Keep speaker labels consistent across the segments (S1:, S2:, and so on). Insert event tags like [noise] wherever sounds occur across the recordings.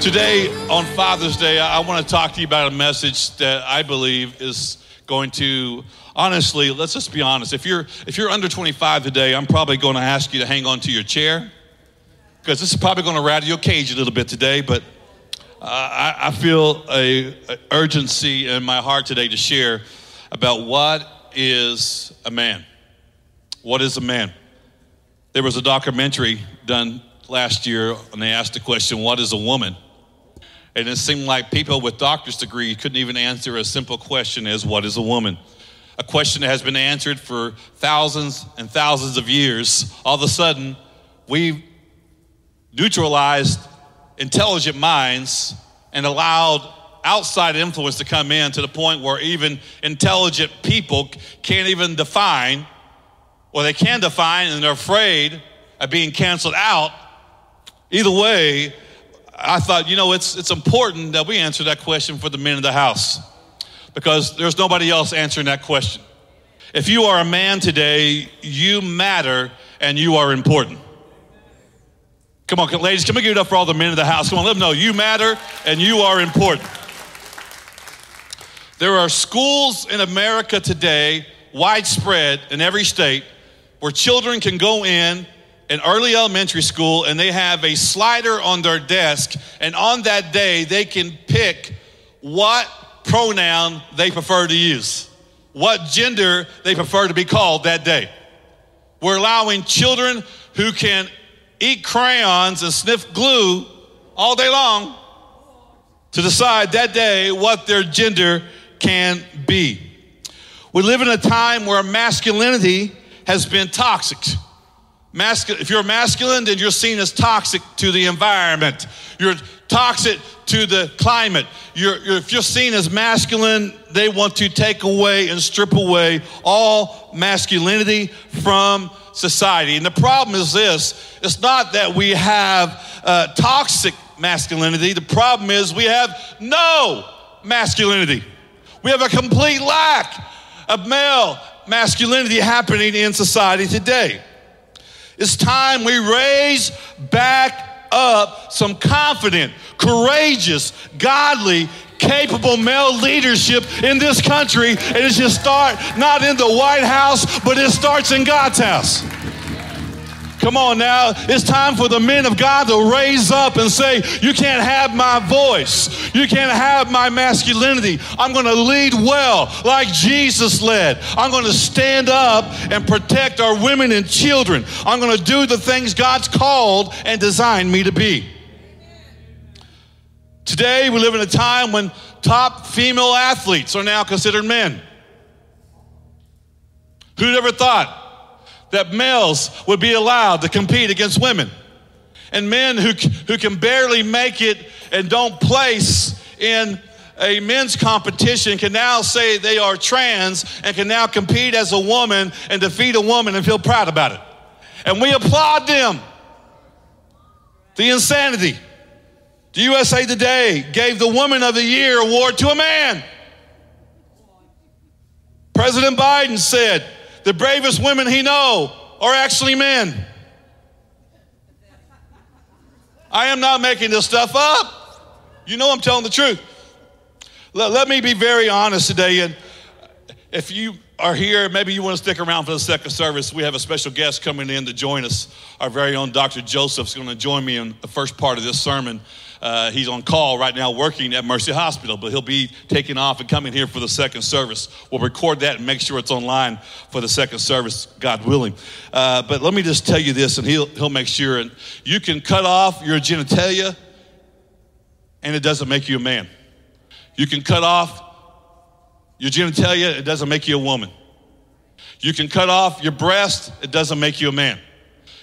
S1: Today, on Father's Day, I want to talk to you about a message that I believe is going to honestly let's just be honest. If you're if you're under 25 today i'm probably going to ask you to hang on to your chair because this is probably going to rattle your cage a little bit today but uh, I, I, feel a, a urgency in my heart today to share about what is a man. What is a man? There was a documentary done last year and they asked the question what is a woman and it seemed like people with doctor's degrees couldn't even answer a simple question as what is a woman? A question that has been answered for thousands and thousands of years. All of a sudden, we've neutralized intelligent minds and allowed outside influence to come in to the point where even intelligent people can't even define, or they can define and they're afraid of being canceled out. Either way, I thought, you know, it's, it's important that we answer that question for the men of the house because there's nobody else answering that question. If you are a man today, you matter and you are important. Come on, ladies, can we give it up for all the men of the house? Come on, let them know you matter and you are important. There are schools in America today, widespread in every state, where children can go in in early elementary school and they have a slider on their desk, and on that day, they can pick what pronoun they prefer to use, what gender they prefer to be called that day. We're allowing children who can eat crayons and sniff glue all day long to decide that day what their gender can be. We live in a time where masculinity has been toxic. Masculine, if you're masculine, then you're seen as toxic to the environment. You're toxic to the climate. You're, you're, if you're seen as masculine, they want to take away and strip away all masculinity from society. And the problem is this it's not that we have uh, toxic masculinity, the problem is we have no masculinity. We have a complete lack of male masculinity happening in society today. It's time we raise back up some confident, courageous, godly, capable male leadership in this country. And it should start not in the White House, but it starts in God's house. Come on now. It's time for the men of God to raise up and say, You can't have my voice. You can't have my masculinity. I'm going to lead well like Jesus led. I'm going to stand up and protect our women and children. I'm going to do the things God's called and designed me to be. Today, we live in a time when top female athletes are now considered men. Who'd ever thought that males would be allowed to compete against women. And men who, who can barely make it and don't place in a men's competition can now say they are trans and can now compete as a woman and defeat a woman and feel proud about it. And we applaud them. The insanity. The USA Today gave the Woman of the Year award to a man. President Biden said, the bravest women he know are actually men. I am not making this stuff up. You know I'm telling the truth. Let, let me be very honest today. And if you are here, maybe you want to stick around for the second service. We have a special guest coming in to join us. Our very own Dr. Joseph's going to join me in the first part of this sermon. Uh, he's on call right now working at Mercy Hospital, but he'll be taking off and coming here for the second service. We'll record that and make sure it's online for the second service, God willing. Uh, but let me just tell you this, and he'll, he'll make sure. And you can cut off your genitalia, and it doesn't make you a man. You can cut off your genitalia, it doesn't make you a woman. You can cut off your breast, it doesn't make you a man.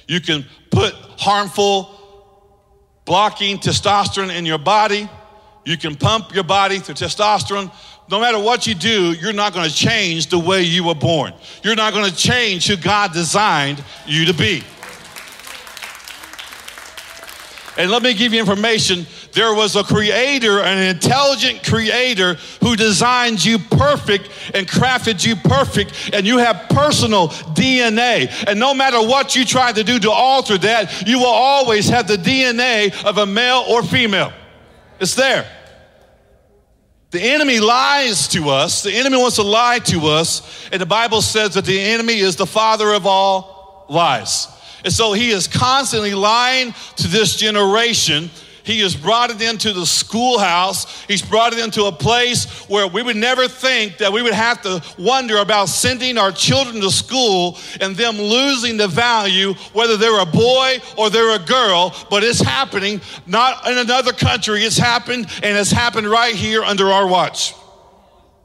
S1: You can put harmful blocking testosterone in your body. You can pump your body through testosterone. No matter what you do, you're not going to change the way you were born. You're not going to change who God designed you to be. And let me give you information. There was a creator, an intelligent creator who designed you perfect and crafted you perfect, and you have personal DNA. And no matter what you try to do to alter that, you will always have the DNA of a male or female. It's there. The enemy lies to us. The enemy wants to lie to us. And the Bible says that the enemy is the father of all lies. And so he is constantly lying to this generation he has brought it into the schoolhouse. He's brought it into a place where we would never think that we would have to wonder about sending our children to school and them losing the value, whether they're a boy or they're a girl. But it's happening, not in another country. It's happened, and it's happened right here under our watch.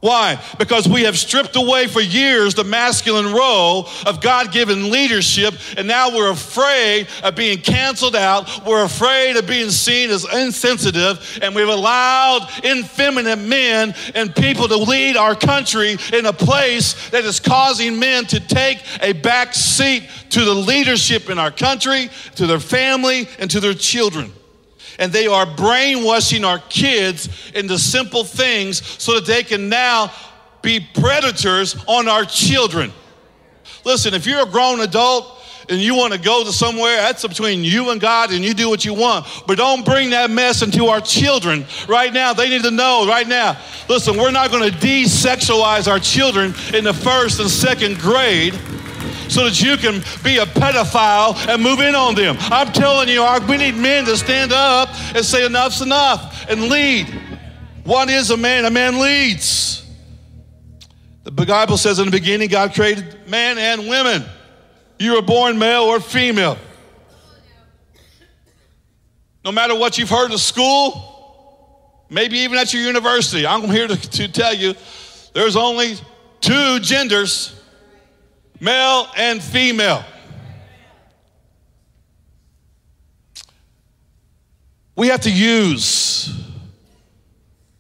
S1: Why? Because we have stripped away for years the masculine role of God given leadership, and now we're afraid of being canceled out. We're afraid of being seen as insensitive, and we've allowed effeminate men and people to lead our country in a place that is causing men to take a back seat to the leadership in our country, to their family, and to their children and they are brainwashing our kids into simple things so that they can now be predators on our children. Listen, if you're a grown adult, and you want to go to somewhere, that's between you and God, and you do what you want. But don't bring that mess into our children right now. They need to know right now. Listen, we're not going to desexualize our children in the first and second grade so that you can be a pedophile and move in on them. I'm telling you, we need men to stand up and say, enough's enough and lead. What is a man? A man leads. The Bible says in the beginning, God created man and women. You were born male or female. No matter what you've heard in school, maybe even at your university, I'm here to, to tell you there's only two genders male and female. We have to use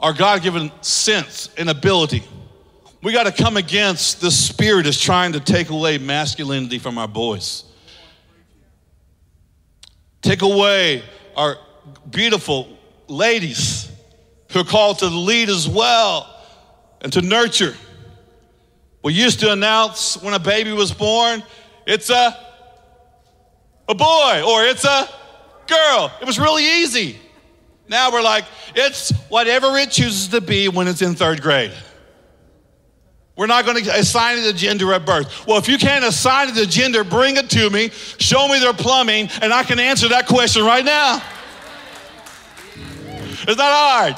S1: our God given sense and ability. We got to come against the spirit that's trying to take away masculinity from our boys. Take away our beautiful ladies who are called to lead as well and to nurture. We used to announce when a baby was born, it's a, a boy or it's a girl. It was really easy. Now we're like, it's whatever it chooses to be when it's in third grade. We're not going to assign it a gender at birth. Well, if you can't assign it a gender, bring it to me, show me their plumbing, and I can answer that question right now. It's not hard.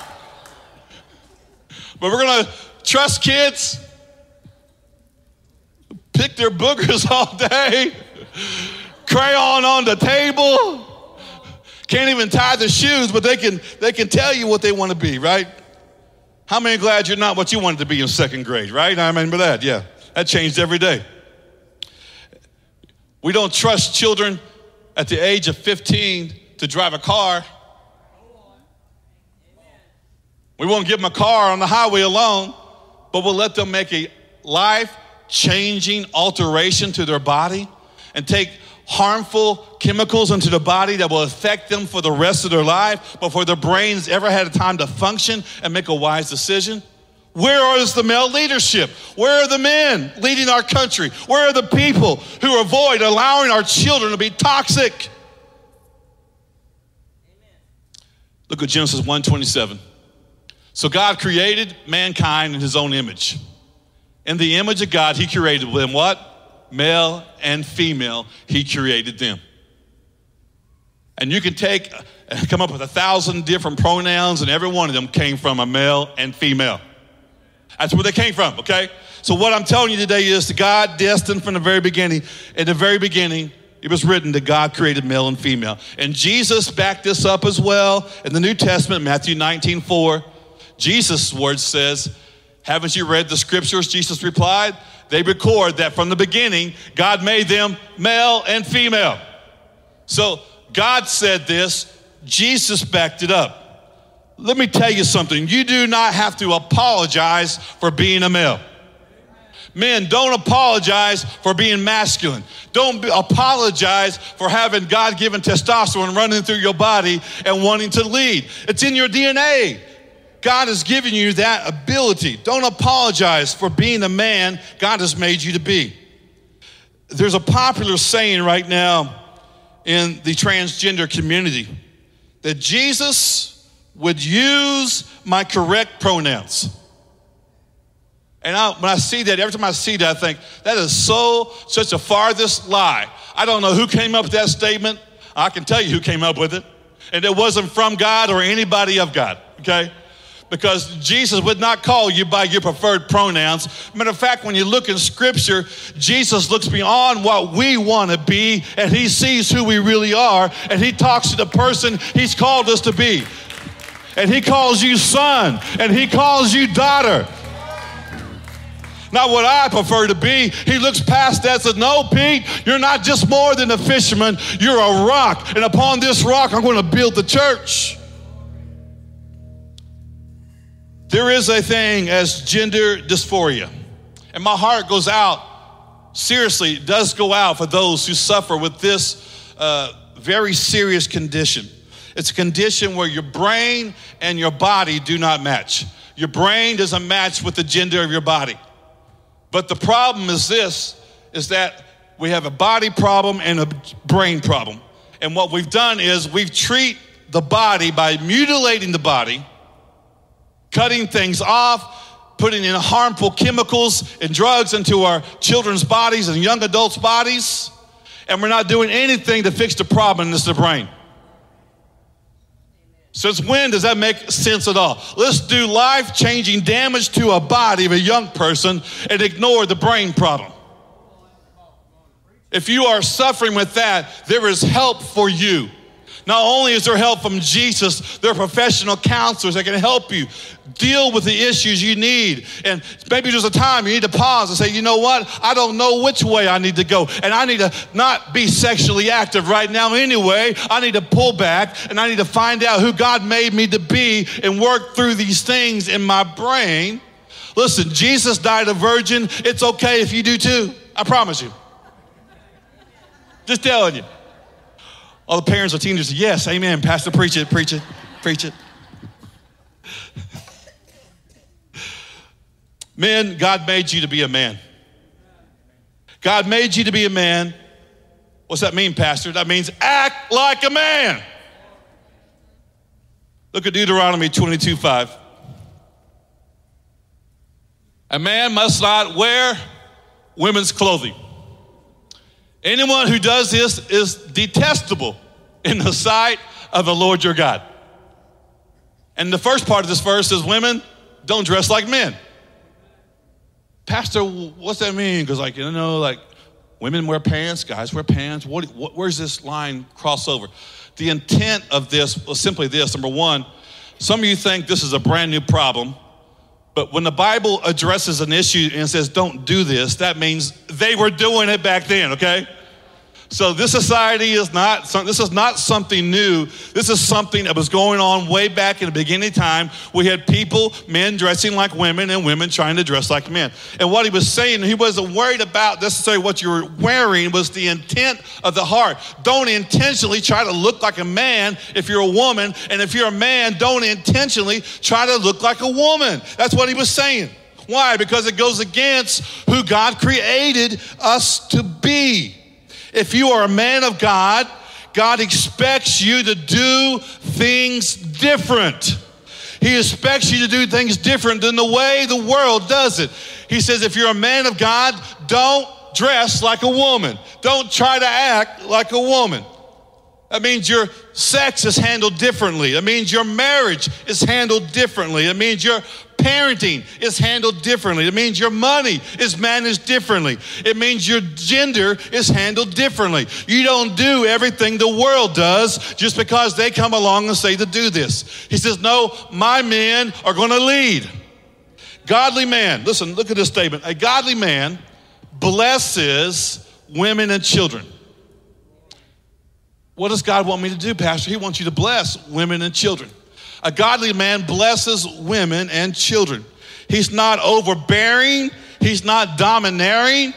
S1: But we're going to trust kids pick their boogers [laughs] all day, crayon on the table. Can't even tie the shoes, but they can they can tell you what they want to be, right? How many glad you're not what you wanted to be in second grade, right? I remember that. Yeah, that changed every day. We don't trust children at the age of 15 to drive a car. We won't give them a car on the highway alone, but we'll let them make a life changing alteration to their body and take harmful chemicals into the body that will affect them for the rest of their life before their brains ever had a time to function and make a wise decision? Where is the male leadership? Where are the men leading our country? Where are the people who avoid allowing our children to be toxic? Look at Genesis 1:27. So God created mankind in his own image. In the image of God, He created them what? Male and female, He created them. And you can take, [laughs] come up with a thousand different pronouns, and every one of them came from a male and female. That's where they came from, okay? So, what I'm telling you today is that God destined from the very beginning. In the very beginning, it was written that God created male and female. And Jesus backed this up as well in the New Testament, Matthew 19 4. Jesus' word says, haven't you read the scriptures? Jesus replied. They record that from the beginning, God made them male and female. So God said this, Jesus backed it up. Let me tell you something. You do not have to apologize for being a male. Men, don't apologize for being masculine. Don't be, apologize for having God given testosterone running through your body and wanting to lead. It's in your DNA. God has given you that ability. Don't apologize for being the man God has made you to be. There's a popular saying right now in the transgender community that Jesus would use my correct pronouns. And I, when I see that, every time I see that, I think that is so, such a farthest lie. I don't know who came up with that statement. I can tell you who came up with it. And it wasn't from God or anybody of God, okay? Because Jesus would not call you by your preferred pronouns. Matter of fact, when you look in Scripture, Jesus looks beyond what we want to be and he sees who we really are and he talks to the person he's called us to be. And he calls you son and he calls you daughter not what I prefer to be. He looks past that and says, No, Pete, you're not just more than a fisherman, you're a rock. And upon this rock, I'm going to build the church. There is a thing as gender dysphoria. And my heart goes out, seriously, does go out for those who suffer with this uh, very serious condition. It's a condition where your brain and your body do not match. Your brain doesn't match with the gender of your body. But the problem is this is that we have a body problem and a brain problem. And what we've done is we've treat the body by mutilating the body, cutting things off, putting in harmful chemicals and drugs into our children's bodies and young adults' bodies, and we're not doing anything to fix the problem, it's the brain. Since when does that make sense at all? Let's do life changing damage to a body of a young person and ignore the brain problem. If you are suffering with that, there is help for you. Not only is there help from Jesus, there are professional counselors that can help you deal with the issues you need. And maybe there's a time you need to pause and say, you know what? I don't know which way I need to go. And I need to not be sexually active right now anyway. I need to pull back and I need to find out who God made me to be and work through these things in my brain. Listen, Jesus died a virgin. It's okay if you do too. I promise you. Just telling you. All the parents or teenagers, yes, amen. Pastor, preach it, preach it, preach it. Men, God made you to be a man. God made you to be a man. What's that mean, Pastor? That means act like a man. Look at Deuteronomy 22 5. A man must not wear women's clothing. Anyone who does this is detestable in the sight of the Lord your God. And the first part of this verse says, Women, don't dress like men. Pastor, what's that mean? Because, like, you know, like women wear pants, guys wear pants. What, what, where's this line crossover? The intent of this was simply this number one, some of you think this is a brand new problem, but when the Bible addresses an issue and says, don't do this, that means they were doing it back then, okay? So this society is not this is not something new. This is something that was going on way back in the beginning of time. We had people, men dressing like women and women trying to dress like men. And what he was saying, he wasn't worried about necessarily what you were wearing, was the intent of the heart. Don't intentionally try to look like a man if you're a woman, and if you're a man, don't intentionally try to look like a woman. That's what he was saying. Why? Because it goes against who God created us to be. If you are a man of God, God expects you to do things different. He expects you to do things different than the way the world does it. He says, if you're a man of God, don't dress like a woman. Don't try to act like a woman. That means your sex is handled differently. That means your marriage is handled differently. It means your parenting is handled differently. It means your money is managed differently. It means your gender is handled differently. You don't do everything the world does just because they come along and say to do this. He says, No, my men are going to lead. Godly man, listen, look at this statement. A godly man blesses women and children. What does God want me to do, Pastor? He wants you to bless women and children. A godly man blesses women and children. He's not overbearing, he's not domineering.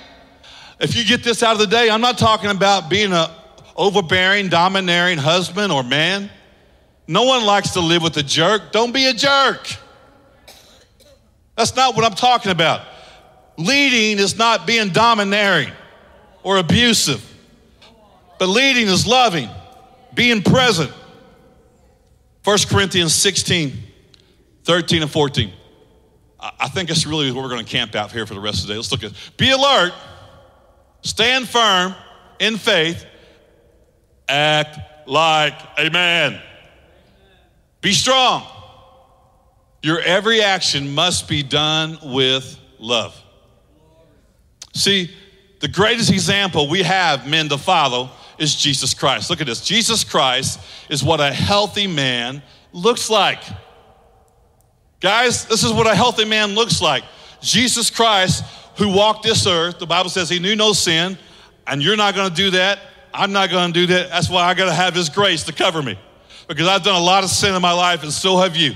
S1: If you get this out of the day, I'm not talking about being a overbearing, domineering husband or man. No one likes to live with a jerk. Don't be a jerk. That's not what I'm talking about. Leading is not being domineering or abusive, but leading is loving, being present, 1 Corinthians 16, 13 and 14. I think it's really where we're going to camp out here for the rest of the day. Let's look at Be alert, stand firm in faith, act like a man. Be strong. Your every action must be done with love. See, the greatest example we have men to follow is Jesus Christ. Look at this. Jesus Christ is what a healthy man looks like. Guys, this is what a healthy man looks like. Jesus Christ, who walked this earth, the Bible says he knew no sin, and you're not to do that. I'm not to do that. That's why I got to have his grace to cover me. Because I've done a lot of sin in my life, and so have you.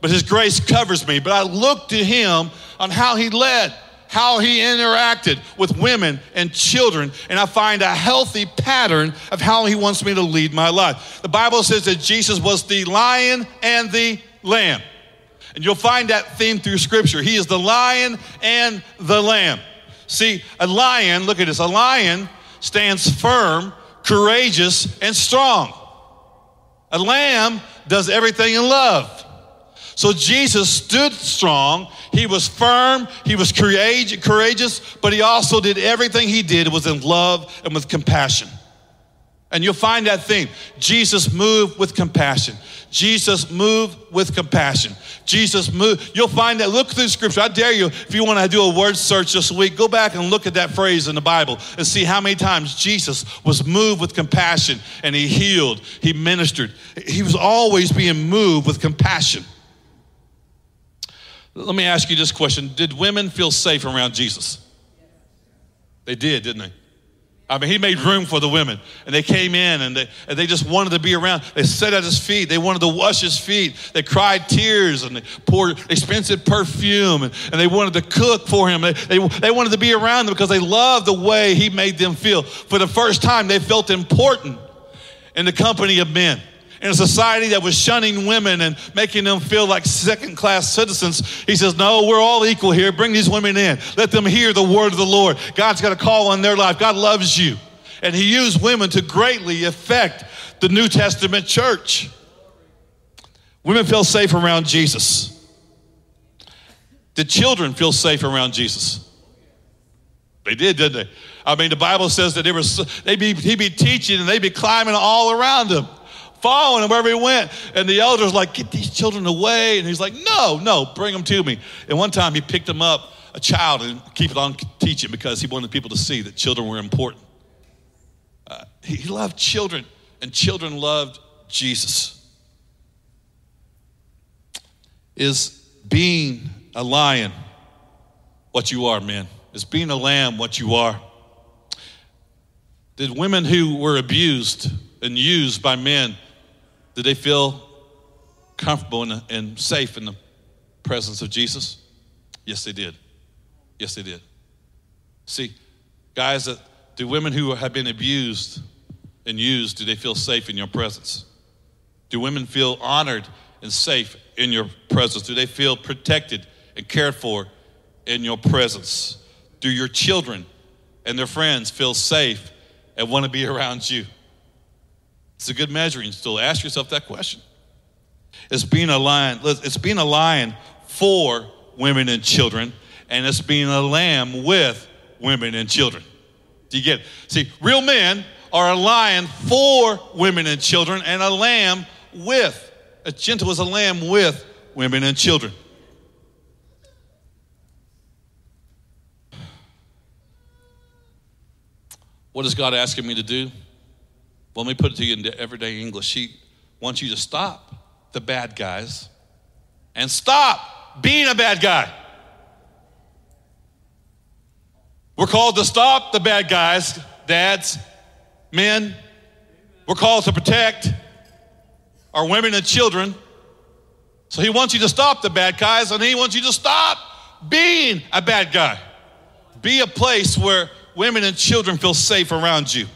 S1: But his grace covers me. But I look to him on how he led how he interacted with women and children, and I find a healthy pattern of how he wants me to lead my life. The Bible says that Jesus was the lion and the lamb. And you'll find that theme through scripture. He is the lion and the lamb. See, a lion, look at this, a lion stands firm, courageous, and strong. A lamb does everything in love. So Jesus stood strong. He was firm. He was courageous, but he also did everything he did was in love and with compassion. And you'll find that theme. Jesus moved with compassion. Jesus moved with compassion. Jesus moved. You'll find that. Look through scripture. I dare you, if you want to do a word search this week, go back and look at that phrase in the Bible and see how many times Jesus was moved with compassion and he healed, he ministered. He was always being moved with compassion. Let me ask you this question Did women feel safe around Jesus? They did, didn't they? I mean, he made room for the women, and they came in and they, and they just wanted to be around. They sat at his feet. They wanted to wash his feet. They cried tears and they poured expensive perfume and, and they wanted to cook for him. They, they, they wanted to be around him because they loved the way he made them feel. For the first time, they felt important in the company of men in a society that was shunning women and making them feel like second class citizens, he says, No, we're all equal here. Bring these women in. Let them hear the word of the Lord. God's got a call on their life. God loves you. And he used women to greatly affect the New Testament church. Women feel safe around Jesus. Did children feel safe around Jesus? They did, didn't they? I mean, the Bible says that they were, they'd be, he'd be teaching and they'd be climbing all around him following him wherever he went. And the elders like, get these children away. And he's like, no, no, bring them to me. And one time he picked him up, a child, and keep it on teaching because he wanted people to see that children were important. Uh, he, he loved children, and children loved Jesus. Is being a lion what you are, man? Is being a lamb what you are? Did women who were abused and used by men did they feel comfortable and, and safe in the presence of Jesus? Yes, they did. Yes, they did. See, guys, that do women who have been abused and used, do they feel safe in your presence? Do women feel honored and safe in your presence? Do they feel protected and cared for in your presence? Do your children and their friends feel safe and want to be [laughs] around you? It's a good measuring tool. Ask yourself that question. It's being a lion, it's being a lion for women and children, and it's being a lamb with women and children. Do you get it? See, real men are a lion for women and children, and a lamb with. A gentle is a lamb with women and children. What is God asking me to do? Well, let me put it to you in everyday English. He wants you to stop the bad guys and stop being a bad guy. We're called to stop the bad guys, dads, men. We're called to protect our women and children. So he wants you to stop the bad guys and he wants you to stop being a bad guy. Be a place where women and children feel safe around you.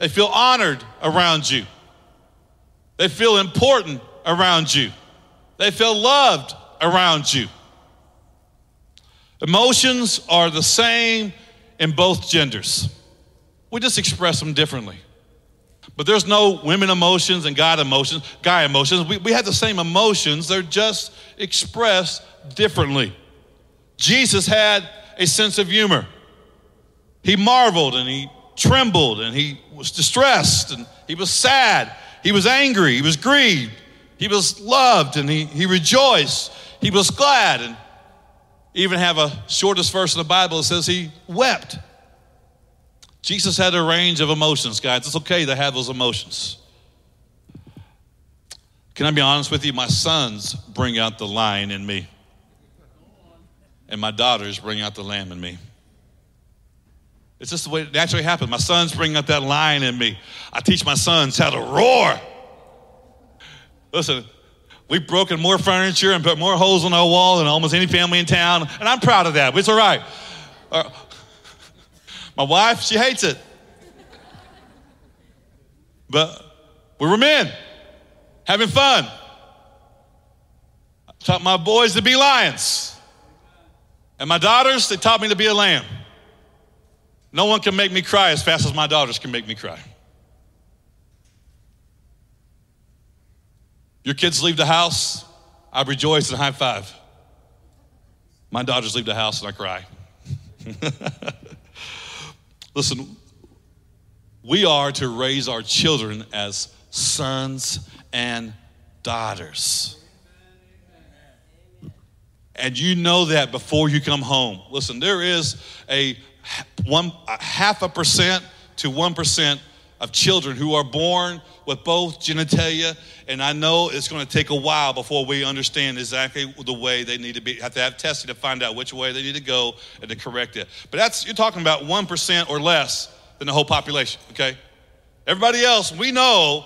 S1: They feel honored around you. They feel important around you. They feel loved around you. Emotions are the same in both genders. We just express them differently. But there's no women emotions and God emotions, guy emotions. We, we have the same emotions, they're just expressed differently. Jesus had a sense of humor. He marveled and he trembled and he was distressed and he was sad. He was angry. He was grieved. He was loved and he, he rejoiced. He was glad. And even have a shortest verse in the Bible that says he wept. Jesus had a range of emotions, guys. It's okay to have those emotions. Can I be honest with you? My sons bring out the lion in me, and my daughters bring out the lamb in me. It's just the way it naturally happens. My sons bring out that lion in me. I teach my sons how to roar. Listen, we've broken more furniture and put more holes in our wall than almost any family in town, and I'm proud of that. It's all right. Uh, my wife, she hates it. But we were men, having fun. I taught my boys to be lions. And my daughters, they taught me to be a lamb. No one can make me cry as fast as my daughters can make me cry. Your kids leave the house, I rejoice and high five. My daughters leave the house and I cry. [laughs] Listen, we are to raise our children as sons and daughters. And you know that before you come home. Listen, there is a one half a percent to one percent of children who are born with both genitalia, and I know it's going to take a while before we understand exactly the way they need to be. Have to have testing to find out which way they need to go and to correct it. But that's you're talking about one percent or less than the whole population. Okay, everybody else we know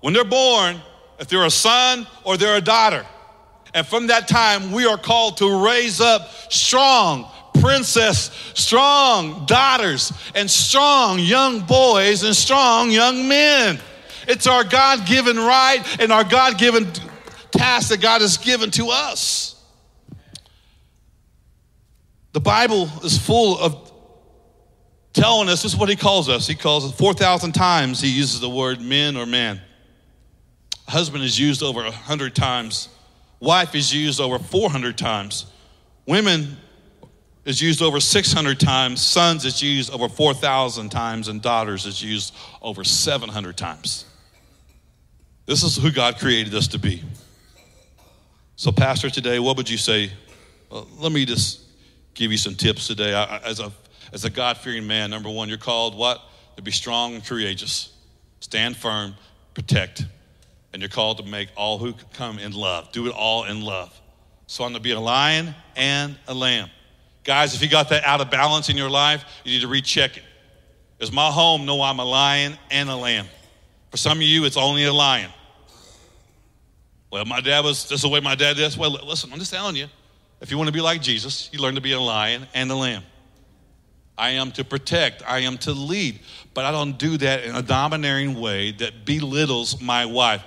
S1: when they're born if they're a son or they're a daughter. And from that time, we are called to raise up strong, princess, strong daughters, and strong young boys and strong young men. It's our God given right and our God given task that God has given to us. The Bible is full of telling us this is what He calls us. He calls us 4,000 times, He uses the word men or man. Husband is used over 100 times, wife is used over 400 times. Women is used over 600 times, sons is used over 4,000 times, and daughters is used over 700 times. This is who God created us to be. So, Pastor, today, what would you say? Well, let me just give you some tips today. I, as a, as a God fearing man, number one, you're called what? To be strong and courageous, stand firm, protect. And you're called to make all who come in love. Do it all in love. So I'm to be a lion and a lamb. Guys, if you got that out of balance in your life, you need to recheck it. Does my home know I'm a lion and a lamb? For some of you, it's only a lion. Well, my dad was, this is the way my dad is. Well, listen, I'm just telling you. If you want to be like Jesus, you learn to be a lion and a lamb. I am to protect, I am to lead, but I don't do that in a domineering way that belittles my wife.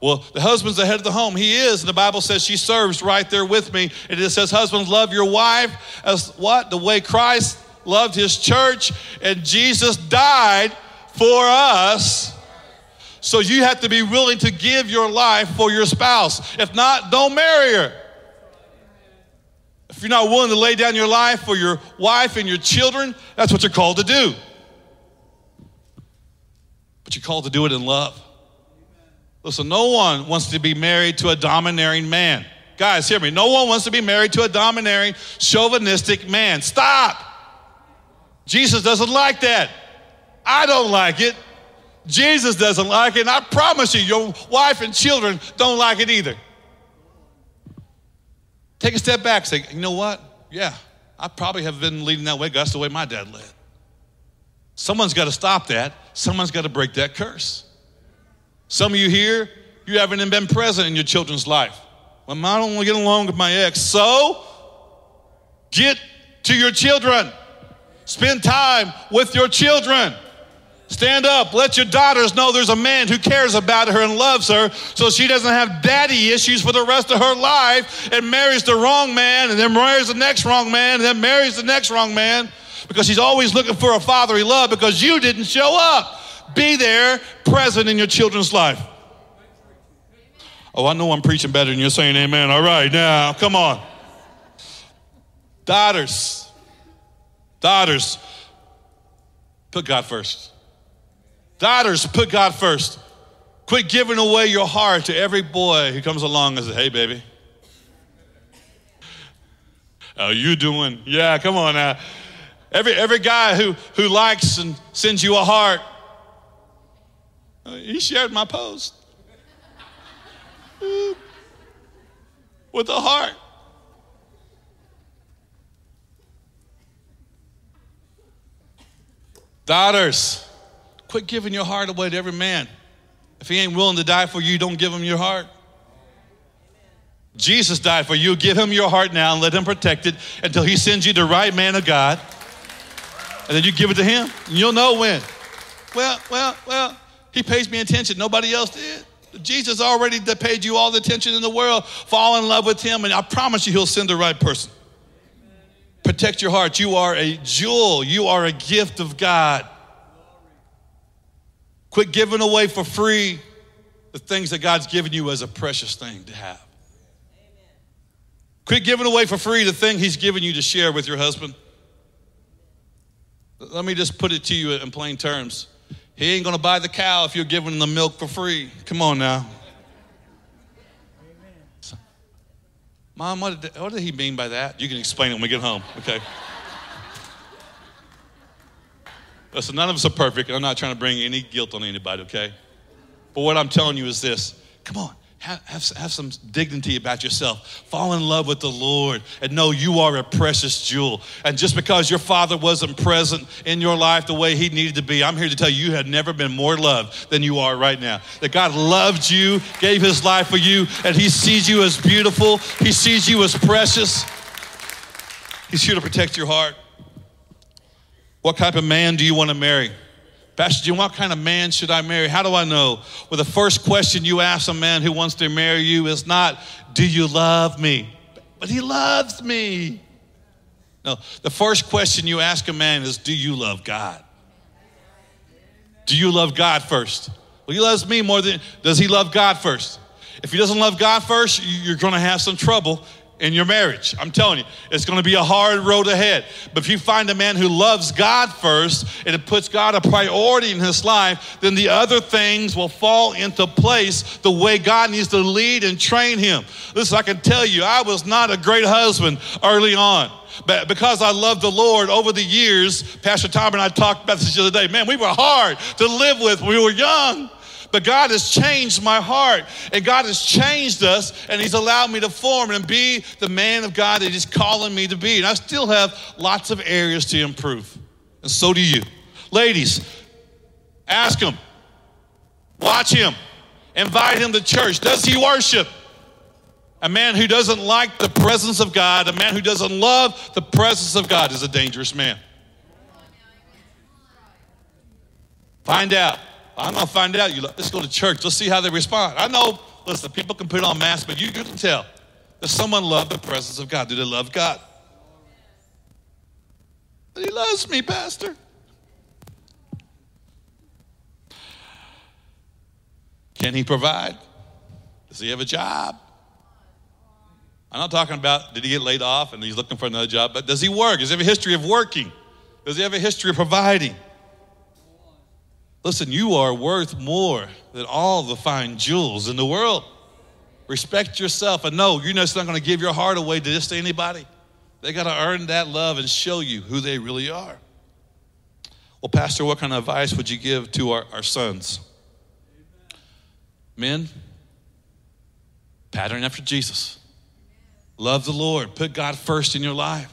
S1: Well, the husband's the head of the home. He is. And the Bible says she serves right there with me. And it says, Husbands, love your wife as what? The way Christ loved his church. And Jesus died for us. So you have to be willing to give your life for your spouse. If not, don't marry her. If you're not willing to lay down your life for your wife and your children, that's what you're called to do. But you're called to do it in love. Listen, no one wants to be married to a domineering man. Guys, hear me. No one wants to be married to a domineering, chauvinistic man. Stop. Jesus doesn't like that. I don't like it. Jesus doesn't like it. And I promise you, your wife and children don't like it either. Take a step back. Say, you know what? Yeah, I probably have been leading that way. That's the way my dad led. Someone's got to stop that. Someone's got to break that curse. Some of you here, you haven't even been present in your children's life. Well, I don't want to get along with my ex. So, get to your children. Spend time with your children. Stand up. Let your daughters know there's a man who cares about her and loves her so she doesn't have daddy issues for the rest of her life and marries the wrong man and then marries the next wrong man and then marries the next wrong man because she's always looking for a fatherly love because you didn't show up. Be there, present in your children's life. Oh, I know I'm preaching better than you're saying amen. All right, now, come on. Daughters, daughters, put God first. Daughters, put God first. Quit giving away your heart to every boy who comes along and says, hey, baby. How you doing? Yeah, come on now. Every, every guy who, who likes and sends you a heart, Uh, he shared my post with a heart. Daughters, quit giving your heart away to every man. If he ain't willing to die for you, don't give him your heart. Jesus died for you. Give him your heart now and let him protect it until he sends you the right man of God. And then you give it to him. And you'll know when. Well, well, well, he pays me attention. Nobody else did. Jesus already paid you all the attention in the world. Fall in love with him, and I promise you, he'll send the right person. Protect your heart. You are a jewel, you are a gift of God. Quit giving away for free the things that God's given you as a precious thing to have. Quit giving away for free the thing He's given you to share with your husband. Let me just put it to you in plain terms. He ain't going to buy the cow if you're giving him the milk for free. Come on now. Mom, what did, what did he mean by that? You can explain it when we get home, okay? Listen, none of us are perfect, and I'm not trying to bring any guilt on anybody, okay? But what I'm telling you is this come on, have, have, have, some dignity about yourself. Fall in love with the Lord and know you are a precious jewel. And just because your father wasn't present in your life the way he needed to be, I'm here to tell you, you have never been more loved than you are right now. That God loved you, gave his life for you, and he sees you as beautiful, he sees you as precious. He's here to protect your heart. What type of man do you want to marry? Pastor Jim, what kind of man should I marry? How do I know? Well, the first question you ask a man who wants to marry you is not, Do you love me? But he loves me. No, the first question you ask a man is, Do you love God? Do you love God first? Well, he loves me more than, does he love God first? If he doesn't love God first, you're going to have some trouble in your marriage. I'm telling you, it's going to be a hard road ahead. But if you find a man who loves God first and it puts God a priority in his life, then the other things will fall into place the way God needs to lead and train him. Listen, I can tell you, I was not a great husband early on. But because I love the Lord over the years, Pastor Tom and I talked about this the other day. Man, we were hard to live with when we were young. But God has changed my heart and God has changed us and He's allowed me to form and be the man of God that He's calling me to be. And I still have lots of areas to improve. And so do you. Ladies, ask Him, watch Him, invite Him to church. Does He worship? A man who doesn't like the presence of God, a man who doesn't love the presence of God is a dangerous man. Find out. I'm gonna find out. You let's go to church. Let's see how they respond. I know. Listen, people can put on masks, but you, you can tell. Does someone love the presence of God? Do they love God? He loves me, Pastor. Can he provide? Does he have a job? I'm not talking about did he get laid off and he's looking for another job, but does he work? Does he have a history of working? Does he have a history of providing? Listen, you are worth more than all the fine jewels in the world. Respect yourself and know you're just not going to give your heart away to just anybody. They got to earn that love and show you who they really are. Well, Pastor, what kind of advice would you give to our, our sons? Men, pattern after Jesus. Love the Lord. Put God first in your life.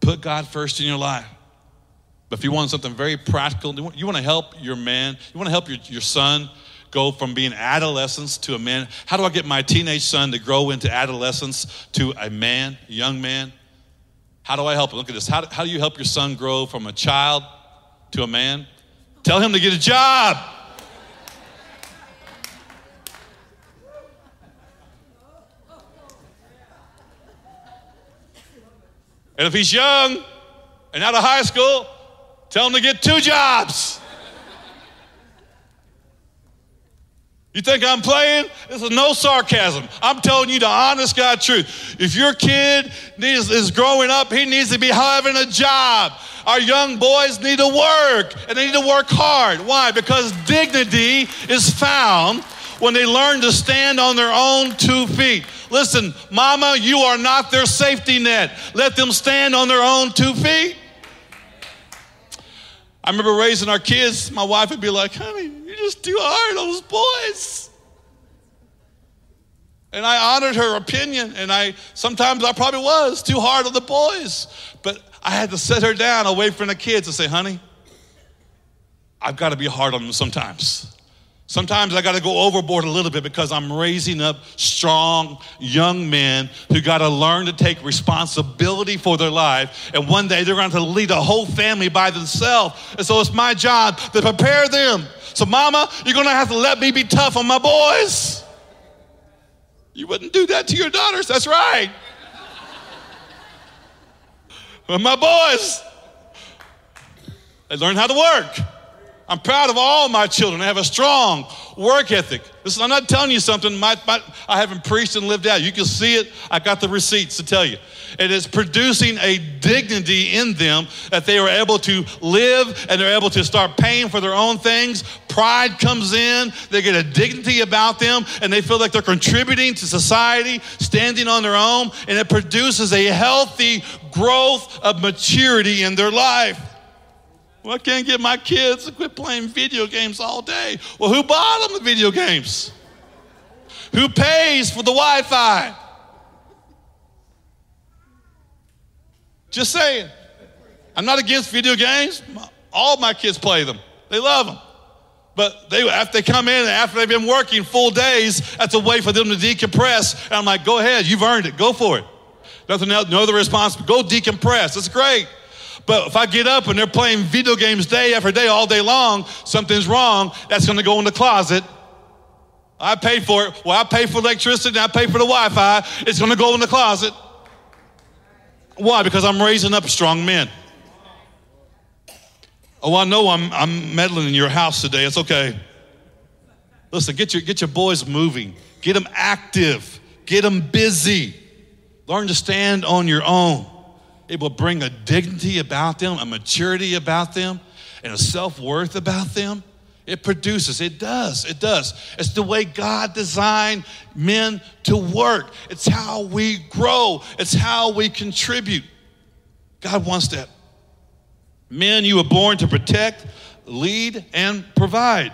S1: Put God first in your life. But if you want something very practical, you want to help your man, you want to help your, your son go from being adolescence to a man. How do I get my teenage son to grow into adolescence to a man, young man? How do I help him? Look at this. How do, how do you help your son grow from a child to a man? Tell him to get a job. And if he's young and out of high school, Tell them to get two jobs. You think I'm playing? This is no sarcasm. I'm telling you the honest God truth. If your kid needs, is growing up, he needs to be having a job. Our young boys need to work, and they need to work hard. Why? Because dignity is found when they learn to stand on their own two feet. Listen, mama, you are not their safety net. Let them stand on their own two feet. I remember raising our kids, my wife would be like, honey, you're just too hard on those boys. And I honored her opinion, and I sometimes I probably was too hard on the boys. But I had to set her down away from the kids and say, honey, I've got to be hard on them sometimes. Sometimes I got to go overboard a little bit because I'm raising up strong young men who got to learn to take responsibility for their life. And one day they're going to lead a whole family by themselves. And so it's my job to prepare them. So, mama, you're going to have to let me be tough on my boys. You wouldn't do that to your daughters. That's right. [laughs] but my boys, they learn how to work. I'm proud of all my children. They have a strong work ethic. Listen, I'm not telling you something my, my, I haven't preached and lived out. You can see it. I got the receipts to tell you. It is producing a dignity in them that they are able to live and they're able to start paying for their own things. Pride comes in. They get a dignity about them and they feel like they're contributing to society, standing on their own, and it produces a healthy growth of maturity in their life. Well, I can't get my kids to quit playing video games all day. Well, who bought them the video games? Who pays for the Wi Fi? Just saying. I'm not against video games. All my kids play them, they love them. But they, after they come in, after they've been working full days, that's a way for them to decompress. And I'm like, go ahead, you've earned it, go for it. Nothing else, no other response, go decompress. It's great. But if I get up and they're playing video games day after day, all day long, something's wrong. That's going to go in the closet. I paid for it. Well, I pay for electricity I pay for the Wi Fi. It's going to go in the closet. Why? Because I'm raising up strong men. Oh, I know I'm, I'm meddling in your house today. It's okay. Listen, get your, get your boys moving, get them active, get them busy. Learn to stand on your own. It will bring a dignity about them, a maturity about them, and a self worth about them. It produces, it does, it does. It's the way God designed men to work. It's how we grow, it's how we contribute. God wants that. Men, you were born to protect, lead, and provide.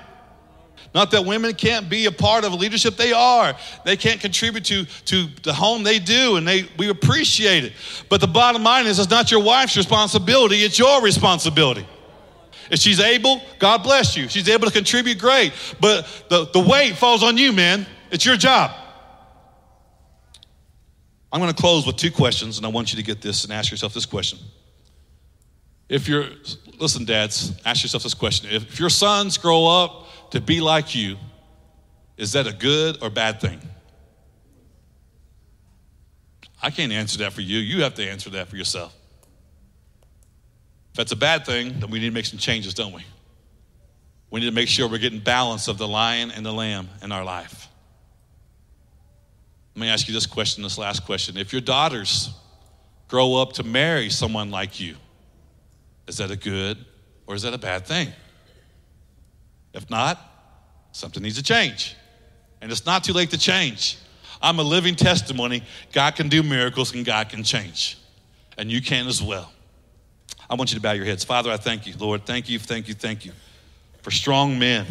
S1: Not that women can't be a part of leadership, they are. They can't contribute to, to the home, they do, and they, we appreciate it. But the bottom line is, it's not your wife's responsibility, it's your responsibility. If she's able, God bless you. She's able to contribute, great. But the, the weight falls on you, man. It's your job. I'm going to close with two questions, and I want you to get this and ask yourself this question. If you're, listen, dads, ask yourself this question. If your sons grow up to be like you, is that a good or bad thing? I can't answer that for you. You have to answer that for yourself. If that's a bad thing, then we need to make some changes, don't we? We need to make sure we're getting balance of the lion and the lamb in our life. Let me ask you this question, this last question. If your daughters grow up to marry someone like you, is that a good or is that a bad thing? If not, something needs to change. And it's not too late to change. I'm a living testimony. God can do miracles and God can change. And you can as well. I want you to bow your heads. Father, I thank you, Lord. Thank you, thank you, thank you for strong men.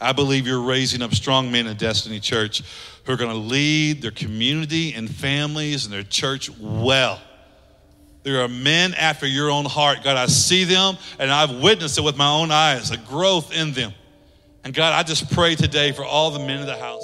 S1: I believe you're raising up strong men in Destiny Church who are going to lead their community and families and their church well. There are men after your own heart. God, I see them and I've witnessed it with my own eyes, a growth in them. And God, I just pray today for all the men of the house.